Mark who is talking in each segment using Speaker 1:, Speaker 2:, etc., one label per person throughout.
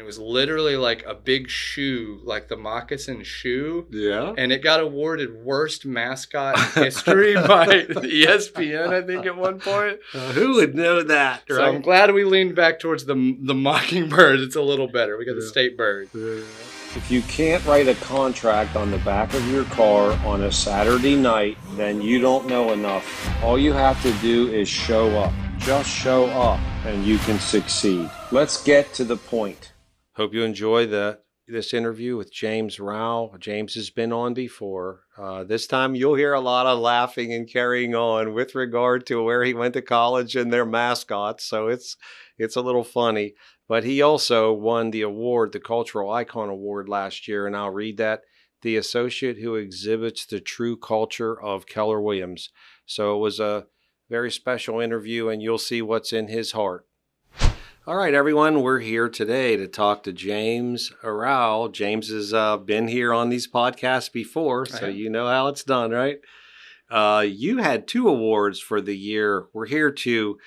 Speaker 1: and it was literally like a big shoe, like the moccasin shoe.
Speaker 2: Yeah.
Speaker 1: And it got awarded worst mascot in history by ESPN, I think, at one point.
Speaker 2: Uh, who would know that?
Speaker 1: So I'm glad we leaned back towards the the mockingbird. It's a little better. We got the state bird.
Speaker 3: If you can't write a contract on the back of your car on a Saturday night, then you don't know enough. All you have to do is show up. Just show up and you can succeed. Let's get to the point. Hope you enjoy the this interview with James Row. James has been on before. Uh, this time you'll hear a lot of laughing and carrying on with regard to where he went to college and their mascots. So it's it's a little funny. But he also won the award, the Cultural Icon Award last year, and I'll read that. The associate who exhibits the true culture of Keller Williams. So it was a very special interview, and you'll see what's in his heart. All right, everyone, we're here today to talk to James Row. James has uh, been here on these podcasts before, so you know how it's done, right? Uh, you had two awards for the year. We're here to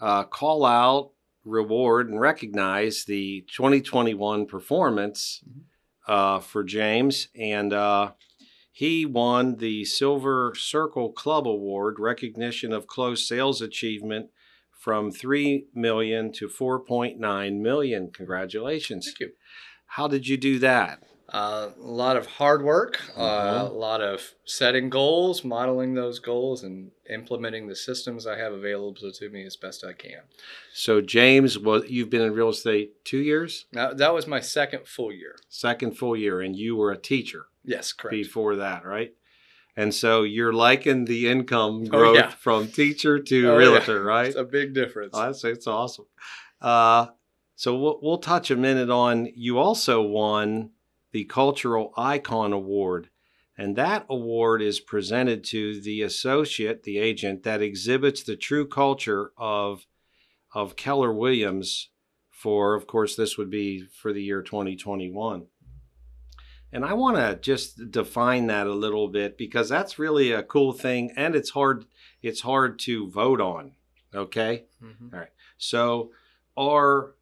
Speaker 3: uh, call out, reward, and recognize the 2021 performance uh, for James. And uh, he won the Silver Circle Club Award, recognition of closed sales achievement from 3 million to 4.9 million. Congratulations.
Speaker 1: Thank you.
Speaker 3: How did you do that?
Speaker 1: Uh, a lot of hard work, uh,
Speaker 3: Mhm.
Speaker 1: a lot of setting goals, modeling those goals, and implementing the systems I have available to me as best I can.
Speaker 3: So James, was you've been in real estate 2 years?
Speaker 1: Now, that was my second full year.
Speaker 3: Second full year and you were a teacher
Speaker 1: Yes, correct.
Speaker 3: before that, right? And so you're liking the income
Speaker 1: Oh,
Speaker 3: growth
Speaker 1: yeah.
Speaker 3: from teacher to
Speaker 1: Oh, yeah.
Speaker 3: realtor, right?
Speaker 1: It's a big difference.
Speaker 3: Oh, that's it's awesome. Uh, so we'll, we'll touch a minute on. You also won the Cultural Icon Award, and that award is presented to the associate, the agent that exhibits the true culture of of Keller Williams. For, of course, this would be for the year 2021. And I want to just define that a little bit because that's really a cool thing, and it's hard. It's hard to vote on. Okay.
Speaker 1: Mhm.
Speaker 3: So our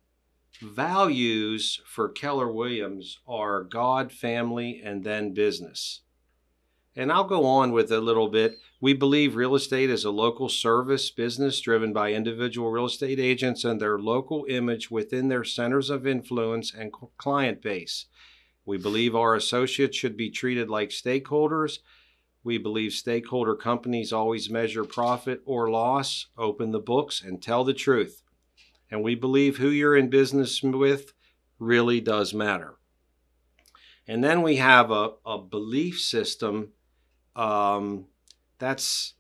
Speaker 3: values for Keller Williams are God, family, and then business. And I'll go on with a little bit. We believe real estate is a local service business driven by individual real estate agents and their local image within their centers of influence and client base. We believe our associates should be treated like stakeholders. We believe stakeholder companies always measure profit or loss, open the books, and tell the truth. And we believe who you're in business with really does matter. And then we have a, a belief system. Um, that's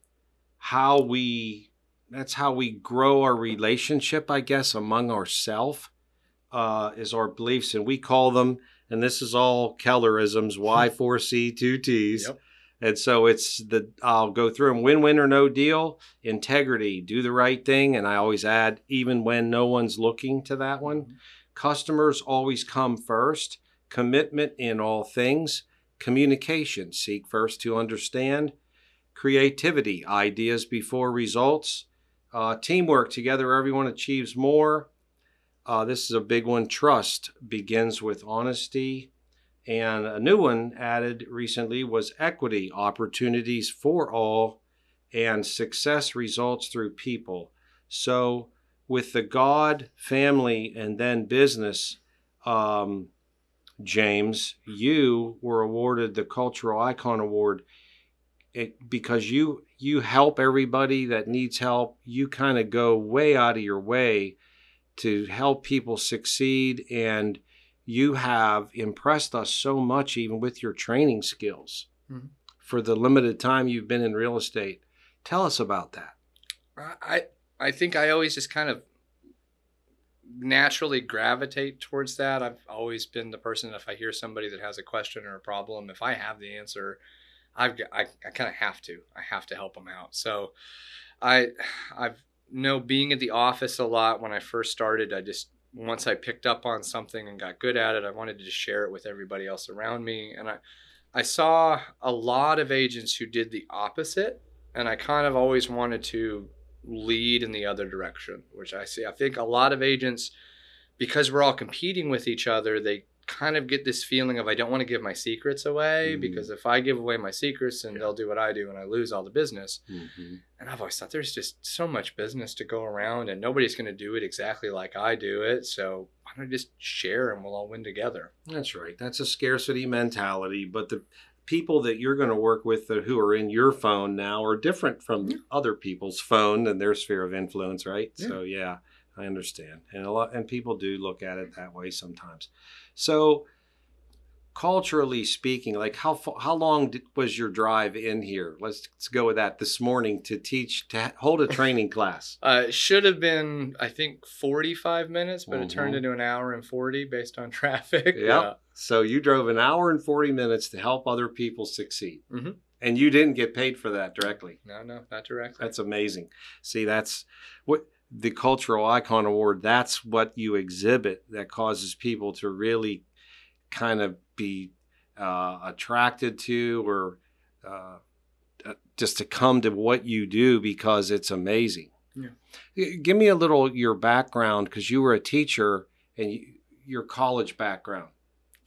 Speaker 3: how we that's how we grow our relationship, I guess, among ourselves, uh, is our beliefs. And we call them, and this is all Kellerisms, Y4C, two T's.
Speaker 1: Yep.
Speaker 3: And so it's the I'll go through them win win or no deal, integrity, do the right thing. And I always add, even when no one's looking to that one. Customers always come first, commitment in all things, communication, seek first to understand, creativity, ideas before results, uh, teamwork, together everyone achieves more. Uh, this is a big one. Trust begins with honesty. And a new one added recently was equity, opportunities for all, and success results through people. So, with the God, family, and then business, um, James, you were awarded the Cultural Icon Award it, because you you help everybody that needs help. You kind of go way out of your way to help people succeed, and you have impressed us so much, even with your training skills
Speaker 1: Mhm.
Speaker 3: for the limited time you've been in real estate. Tell us about that.
Speaker 1: I I think I always just kind of naturally gravitate towards that. I've always been the person if I hear somebody that has a question or a problem, if I have the answer, I've I, I kind of have to. I have to help them out. So I I've know being at the office a lot when I first started, I just once I picked up on something and got good at it, I wanted to share it with everybody else around me and I I saw a lot of agents who did the opposite and I kind of always wanted to lead in the other direction, which I see. I think a lot of agents because we're all competing with each other, they kind of get this feeling of I don't want to give my secrets away
Speaker 3: Mm.
Speaker 1: because if I give away my secrets, and
Speaker 3: Yeah.
Speaker 1: they'll do what I do and I lose all the business.
Speaker 3: Mhm.
Speaker 1: And I've always thought there's just so much business to go around, and nobody's going to do it exactly like I do it. So why don't I just share and we'll all win together?
Speaker 3: That's right. That's a scarcity mentality. But the people that you're going to work with that, who are in your phone now are different from
Speaker 1: Yeah.
Speaker 3: other people's phone and their sphere of influence, right?
Speaker 1: Yeah.
Speaker 3: So yeah, I understand. And a lot and people do look at it that way sometimes. So culturally speaking, like how how long did, was your drive in here? Let's, let's go with that this morning to teach to hold a training class.
Speaker 1: Uh, it should have been, I think, 45 minutes, but it turned
Speaker 3: Mhm.
Speaker 1: into an hour and 40 based on traffic.
Speaker 3: Yep. So you drove an hour and 40 minutes to help other people succeed.
Speaker 1: Mhm.
Speaker 3: And you didn't get paid for that directly.
Speaker 1: No, no, not directly.
Speaker 3: That's amazing. See, that's what the Cultural Icon Award, that's what you exhibit that causes people to really kind of be uh, attracted to or uh, uh, just to come to what you do because it's amazing.
Speaker 1: Yeah.
Speaker 3: Give me a little your background because you were a teacher and you, your college background.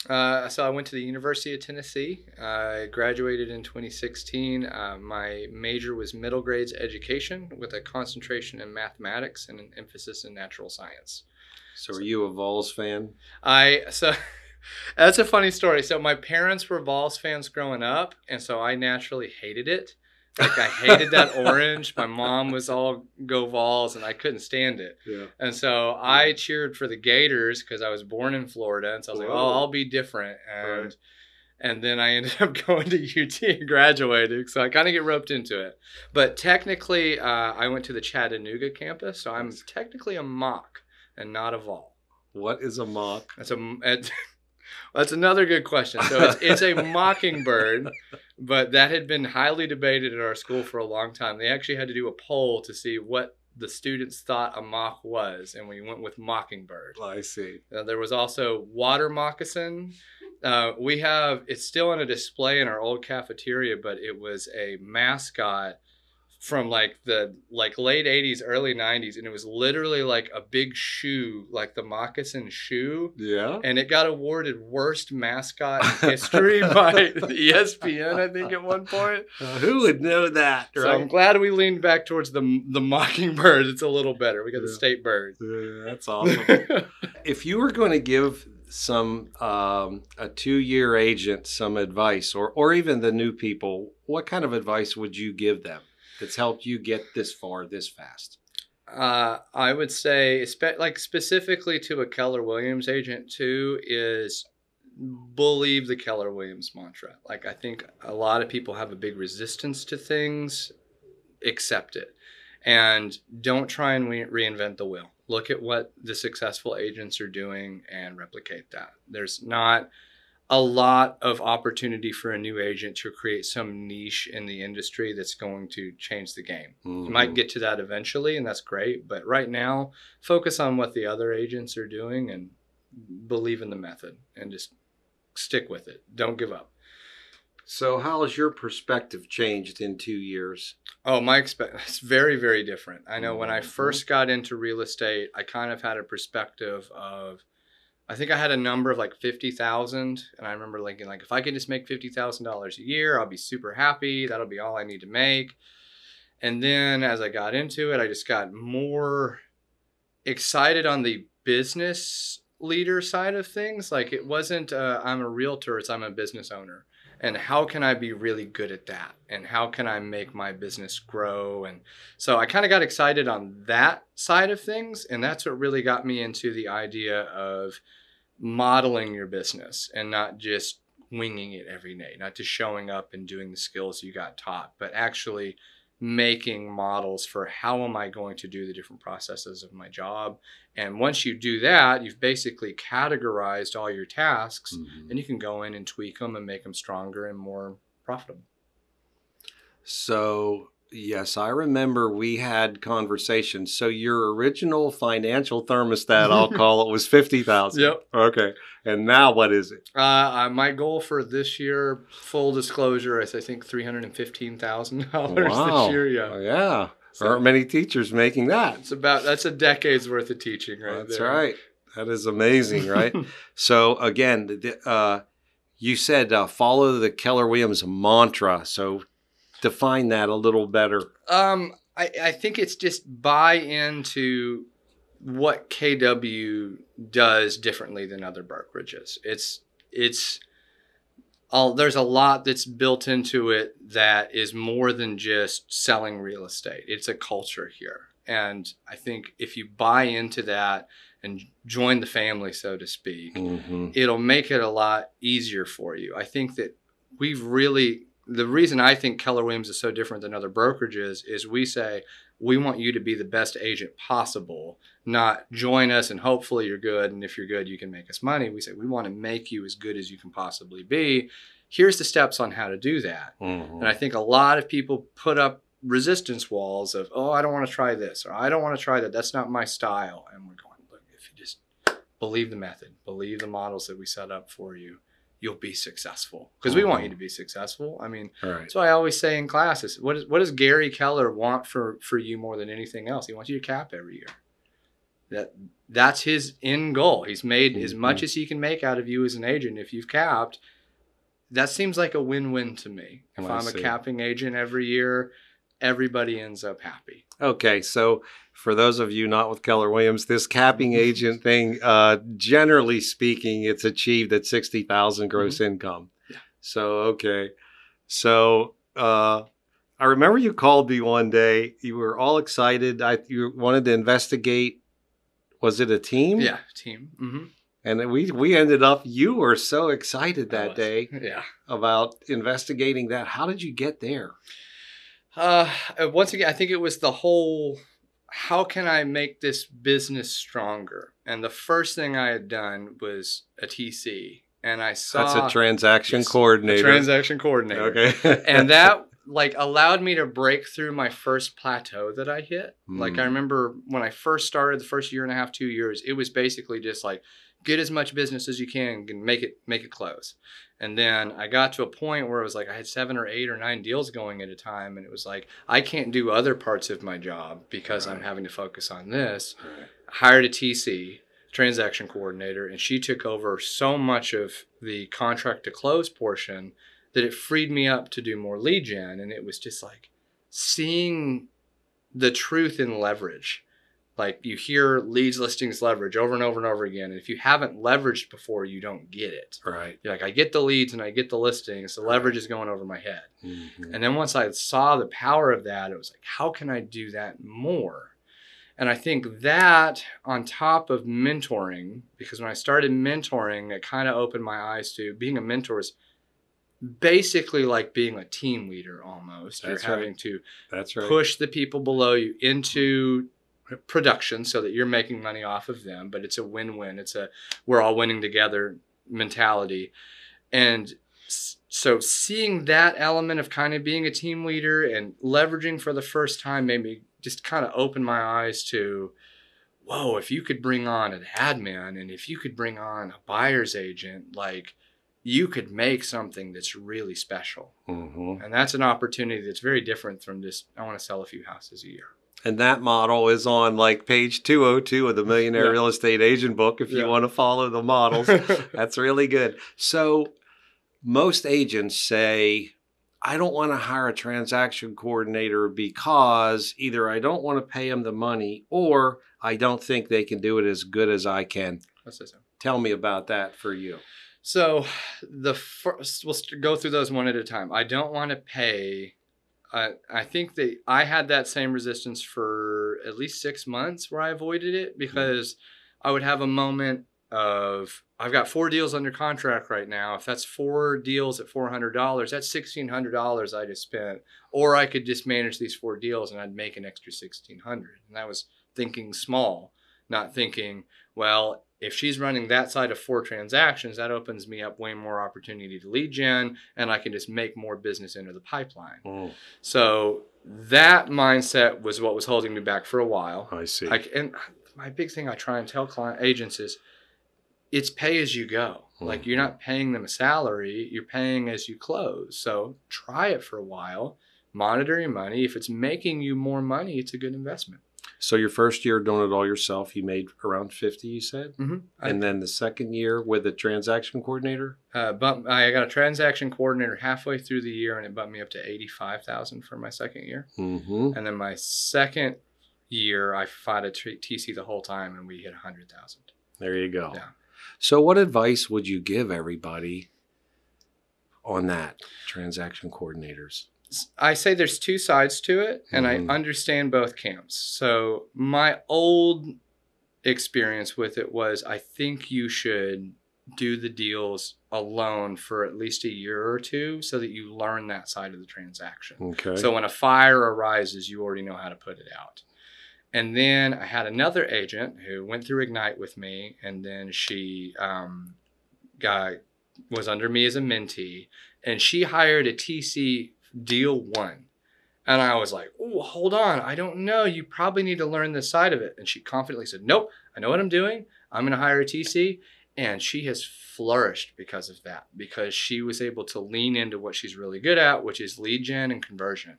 Speaker 1: Uh, so I went to the University of Tennessee. I graduated in 2016. Uh, my major was middle grades education with a concentration in mathematics and an emphasis in natural science.
Speaker 3: So, are you a Vols fan?
Speaker 1: I so that's a funny story. So my parents were Vols fans growing up, and so I naturally hated it. Like I hated that orange. My mom was all go Vols, and I couldn't stand it.
Speaker 3: Yeah.
Speaker 1: And so I cheered for the Gators because I was born in Florida, and so I was like, "Oh, I'll be different." And
Speaker 3: Right.
Speaker 1: and then I ended up going to UT and graduating, so I kind of get roped into it. But technically, uh, I went to the Chattanooga campus, so I'm technically a mock and not a vol.
Speaker 3: What is a mock?
Speaker 1: That's a that's another good question. So it's, it's a mockingbird, but that had been highly debated at our school for a long time. They actually had to do a poll to see what the students thought a mock was, and we went with mockingbird.
Speaker 3: I see.
Speaker 1: Uh, there was also water moccasin. Uh, we have it's still on a display in our old cafeteria, but it was a mascot from like the like late 80s early 90s and it was literally like a big shoe like the moccasin shoe.
Speaker 3: Yeah.
Speaker 1: and it got awarded worst mascot in history by espn i think at one point.
Speaker 3: Uh, who would know that,
Speaker 1: so i'm glad we leaned back towards the the mockingbird it's a little better. We got the state bird
Speaker 3: Yeah, that's awesome. if you were going to give some um, a two-year agent some advice, or or even the new people, what kind of advice would you give them that's helped you get this far this fast?
Speaker 1: Uh, I would say, like specifically to a Keller Williams agent too, is believe the Keller Williams mantra. Like I think a lot of people have a big resistance to things. Accept it, and don't try and re- reinvent the wheel. Look at what the successful agents are doing and replicate that. There's not a lot of opportunity for a new agent to create some niche in the industry that's going to change the game. You might get to that eventually, and that's great. But right now, focus on what the other agents are doing and believe in the method and just stick with it. Don't give up.
Speaker 3: So, how has your perspective changed in two years?
Speaker 1: Oh, my expect it's very, very different. I know when I
Speaker 3: Mhm.
Speaker 1: first got into real estate, I kind of had a perspective of I think I had a number of like fifty thousand, and I remember thinking like if I could just make fifty thousand dollars a year, I'll be super happy. That'll be all I need to make. And then as I got into it, I just got more excited on the business leader side of things. Like it wasn't uh, I'm a realtor; it's I'm a business owner and how can I be really good at that? And how can I make my business grow? And so I kind of got excited on that side of things. And that's what really got me into the idea of modeling your business and not just winging it every day, not just showing up and doing the skills you got taught, but actually making models for how am I going to do the different processes of my job. And once you do that, you've basically categorized all your tasks mm-hmm. and you can go in and tweak them and make them stronger and more profitable.
Speaker 3: So, yes, I remember we had conversations. So, your original financial thermostat, I'll call it, was 50,000.
Speaker 1: Yep.
Speaker 3: Okay. And now what is it?
Speaker 1: Uh, uh, my goal for this year, full disclosure, is I think three hundred and fifteen thousand dollars
Speaker 3: Wow.
Speaker 1: this year. Yeah,
Speaker 3: Oh, yeah.
Speaker 1: So-
Speaker 3: aren't many teachers making that.
Speaker 1: it's about that's a decade's worth of teaching right
Speaker 3: That's
Speaker 1: there.
Speaker 3: right. That is amazing, right? so again, the- uh, you said uh, follow the Keller Williams mantra. So define that a little better.
Speaker 1: Um, I, I think it's just buy into what KW does differently than other brokerages. It's it's all there's a lot that's built into it that is more than just selling real estate. It's a culture here. And I think if you buy into that and join the family, so to speak,
Speaker 3: Mm-hmm.
Speaker 1: it'll make it a lot easier for you. I think that we've really the reason I think Keller Williams is so different than other brokerages is we say we want you to be the best agent possible, not join us and hopefully you're good and if you're good you can make us money. We say we want to make you as good as you can possibly be. Here's the steps on how to do that.
Speaker 3: Mm-hmm.
Speaker 1: And I think a lot of people put up resistance walls of, oh, I don't want to try this or I don't want to try that. That's not my style. And we're going, look, if you just believe the method, believe the models that we set up for you, you'll be successful. Because we want you to oh. be successful. I mean,
Speaker 3: right.
Speaker 1: why I always say in classes, what, is, what does Gary Keller want for, for you more than anything else? He wants you to cap every year. That that's his end goal. He's made as much mm-hmm. as he can make out of you as an agent. If you've capped, that seems like a win-win to me. Oh, if
Speaker 3: Oh, I
Speaker 1: I'm a capping agent every year, everybody ends up happy.
Speaker 3: Okay, so for those of you not with Keller Williams, this capping agent thing, uh, generally speaking, it's achieved at sixty thousand gross income.
Speaker 1: Yeah.
Speaker 3: So okay, so uh, I remember you called me one day. You were all excited. I you wanted to investigate. Was it a team?
Speaker 1: Yeah, team. Mm-hmm.
Speaker 3: And we we ended up. You were so excited that day
Speaker 1: Yeah.
Speaker 3: about investigating that. How did you get there?
Speaker 1: Uh, uh, once again, I think it was the whole how can I make this business stronger? And the first thing I had done was a TC, and I saw
Speaker 3: That's a transaction
Speaker 1: Yes, a
Speaker 3: coordinator.
Speaker 1: transaction coordinator.
Speaker 3: Okay.
Speaker 1: and that like allowed me to break through my first plateau that I hit. Like I
Speaker 3: Mm.
Speaker 1: remember when I first started the first year and a half, two years, it was basically just like get as much business as you can and make it make it close. And then I got to a point where it was like I had seven or eight or nine deals going at a time, and it was like I can't do other parts of my job because I'm having to focus on this
Speaker 3: Right.
Speaker 1: hired a TC, transaction coordinator, and she took over so much of the contract to close portion that it freed me up to do more lead gen. And it was just like seeing the truth in leverage. Like you hear leads, listings, leverage over and over and over again. And if you haven't leveraged before, you don't get it.
Speaker 3: Right.
Speaker 1: You're like, I get the leads and I get the listings. The leverage is going over my head.
Speaker 3: Mhm.
Speaker 1: And then once I saw the power of that, it was like, how can I do that more? And I think that on top of mentoring, because when I started mentoring, it kind of opened my eyes to being a mentor is basically like being a team leader almost.
Speaker 3: That's
Speaker 1: you're
Speaker 3: right.
Speaker 1: having to
Speaker 3: That's right.
Speaker 1: push the people below you into production so that you're making money off of them but it's a win-win it's a we're all winning together mentality and so seeing that element of kind of being a team leader and leveraging for the first time made me just kind of open my eyes to whoa if you could bring on an admin and if you could bring on a buyer's agent like you could make something that's really special
Speaker 3: Mhm.
Speaker 1: and that's an opportunity that's very different from just I want to sell a few houses a year.
Speaker 3: And that model is on like page 202 of the Millionaire
Speaker 1: Yeah.
Speaker 3: Real Estate Agent book if
Speaker 1: Yeah.
Speaker 3: you want to follow the models. That's really good. So, most agents say, I don't want to hire a transaction coordinator because either I don't want to pay them the money or I don't think they can do it as good as I can.
Speaker 1: So.
Speaker 3: Tell me about that for you.
Speaker 1: So the first, we'll go through those one at a time. I don't want to pay. Uh, I think that I had that same resistance for at least six months where I avoided it because I would have a moment of I've got four deals under contract right now. If that's four deals at four hundred dollars, that's sixteen hundred dollars I just spent. Or I could just manage these four deals and I'd make an extra sixteen hundred. And that was thinking small, not thinking well. If she's running that side of four transactions, that opens me up way more opportunity to lead gen, and I can just make more business into the pipeline.
Speaker 3: Mm,
Speaker 1: So that mindset was what was holding me back for a while.
Speaker 3: I see.
Speaker 1: I, and my big thing I try and tell client agents is it's pay as you go. Like you're not paying them a salary, you're paying as you close. So try it for a while, monitor your money. If it's making you more money, it's a good investment.
Speaker 3: So your first year doing it all yourself, you made around fifty. You said,
Speaker 1: Mm-hmm.
Speaker 3: and then the second year with a transaction coordinator.
Speaker 1: uh, bump, I got a transaction coordinator halfway through the year, and it bumped me up to eighty-five thousand for my second year.
Speaker 3: Mm-hmm.
Speaker 1: And then my second year, I fought a t- TC the whole time, and we hit a hundred thousand.
Speaker 3: There you go.
Speaker 1: Yeah.
Speaker 3: So, what advice would you give everybody on that transaction coordinators?
Speaker 1: I say there's two sides to it, and
Speaker 3: Mhm.
Speaker 1: I understand both camps. So my old experience with it was I think you should do the deals alone for at least a year or two so that you learn that side of the transaction.
Speaker 3: Okay.
Speaker 1: So when a fire arises, you already know how to put it out. And then I had another agent who went through Ignite with me, and then she um, got was under me as a mentee, and she hired a TC deal one. And I was like, "Oh, hold on, I don't know. You probably need to learn this side of it." And she confidently said, "Nope, I know what I'm doing. I'm going to hire a TC." And she has flourished because of that, because she was able to lean into what she's really good at, which is lead gen and conversion.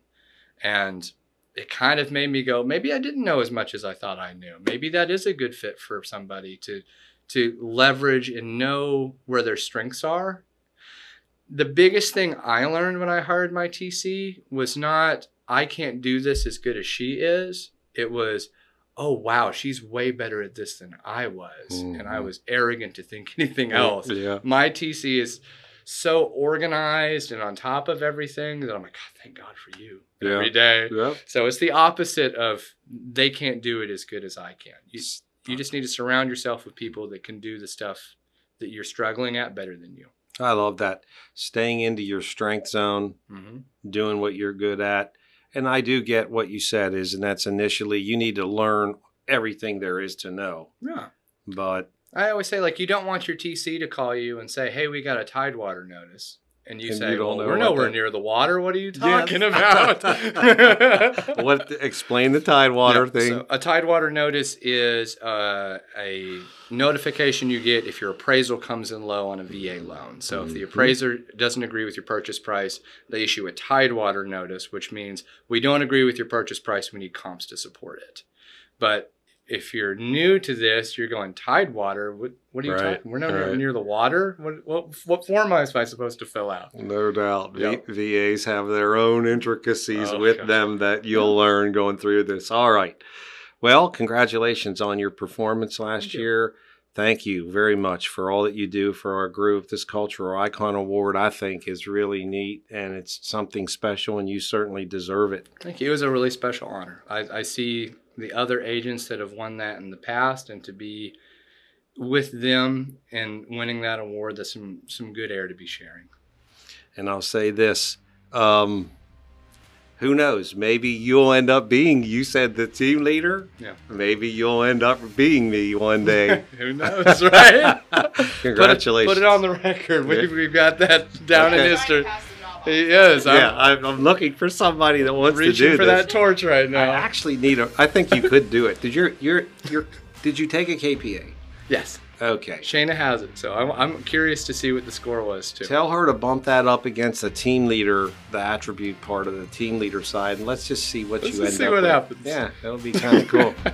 Speaker 1: And it kind of made me go, maybe I didn't know as much as I thought I knew. Maybe that is a good fit for somebody to to leverage and know where their strengths are. The biggest thing I learned when I hired my TC was not I can't do this as good as she is. It was, oh wow, she's way better at this than I was. And I
Speaker 3: Mhm.
Speaker 1: was arrogant to think anything else
Speaker 3: Yeah.
Speaker 1: my TC is so organized and on top of everything that I'm like, God, thank God for you
Speaker 3: Yeah.
Speaker 1: every day.
Speaker 3: Yep.
Speaker 1: So it's the opposite of they can't do it as good as I can. You, you just need to surround yourself with people that can do the stuff that you're struggling at better than you.
Speaker 3: I love that. Staying into your strength zone,
Speaker 1: Mm-hmm.
Speaker 3: doing what you're good at. And I do get what you said is, and that's initially you need to learn everything there is to know.
Speaker 1: Yeah.
Speaker 3: But
Speaker 1: I always say, like, you don't want your TC to call you and say, hey, we got a Tidewater notice. And you
Speaker 3: And
Speaker 1: say,
Speaker 3: you
Speaker 1: well, we're nowhere near the water. What are you
Speaker 3: Yes.
Speaker 1: talking about?
Speaker 3: what? Explain the Tidewater
Speaker 1: Yeah,
Speaker 3: thing.
Speaker 1: So a Tidewater notice is uh, a notification you get if your appraisal comes in low on a VA loan. So if the
Speaker 3: Mhm.
Speaker 1: appraiser doesn't agree with your purchase price, they issue a Tidewater notice, which means we don't agree with your purchase price. We need comps to support it. But if you're new to this, you're going Tidewater. What, what are you
Speaker 3: Right,
Speaker 1: talking? We're not
Speaker 3: right.
Speaker 1: near the water. What, what what form am I supposed to fill out?
Speaker 3: No doubt. V- VAs have their own intricacies
Speaker 1: Oh,
Speaker 3: with
Speaker 1: gosh.
Speaker 3: them that you'll learn going through this. All right. Well, congratulations on your performance last
Speaker 1: Thank you.
Speaker 3: year. Thank you very much for all that you do for our group. This Cultural Icon Award, I think, is really neat and it's something special, and you certainly deserve it.
Speaker 1: Thank you. It was a really special honor. I, I see the other agents that have won that in the past, and to be with them and winning that award, that's some some good air to be sharing.
Speaker 3: And I'll say this um, who knows? Maybe you'll end up being, you said the team leader.
Speaker 1: Yeah.
Speaker 3: Maybe you'll end up being me one day.
Speaker 1: Who knows, right?
Speaker 3: Congratulations.
Speaker 1: Put it, put it on the record. We've, we've got that down
Speaker 3: Okay.
Speaker 1: in history. Yes, I'm
Speaker 3: yeah, I'm, I'm looking for somebody that wants to
Speaker 1: reaching
Speaker 3: do
Speaker 1: for
Speaker 3: this.
Speaker 1: that torch right now.
Speaker 3: I actually need a. I think you could do it. Did your your your Did you take a KPA?
Speaker 1: Yes,
Speaker 3: Okay.
Speaker 1: Shayna has it, so I'm, I'm curious to see what the score was too.
Speaker 3: Tell her to bump that up against the team leader, the attribute part of the team leader side, and let's just see what
Speaker 1: Let's
Speaker 3: you end
Speaker 1: see
Speaker 3: up
Speaker 1: what
Speaker 3: with.
Speaker 1: happens.
Speaker 3: Yeah, that'll be kind of cool.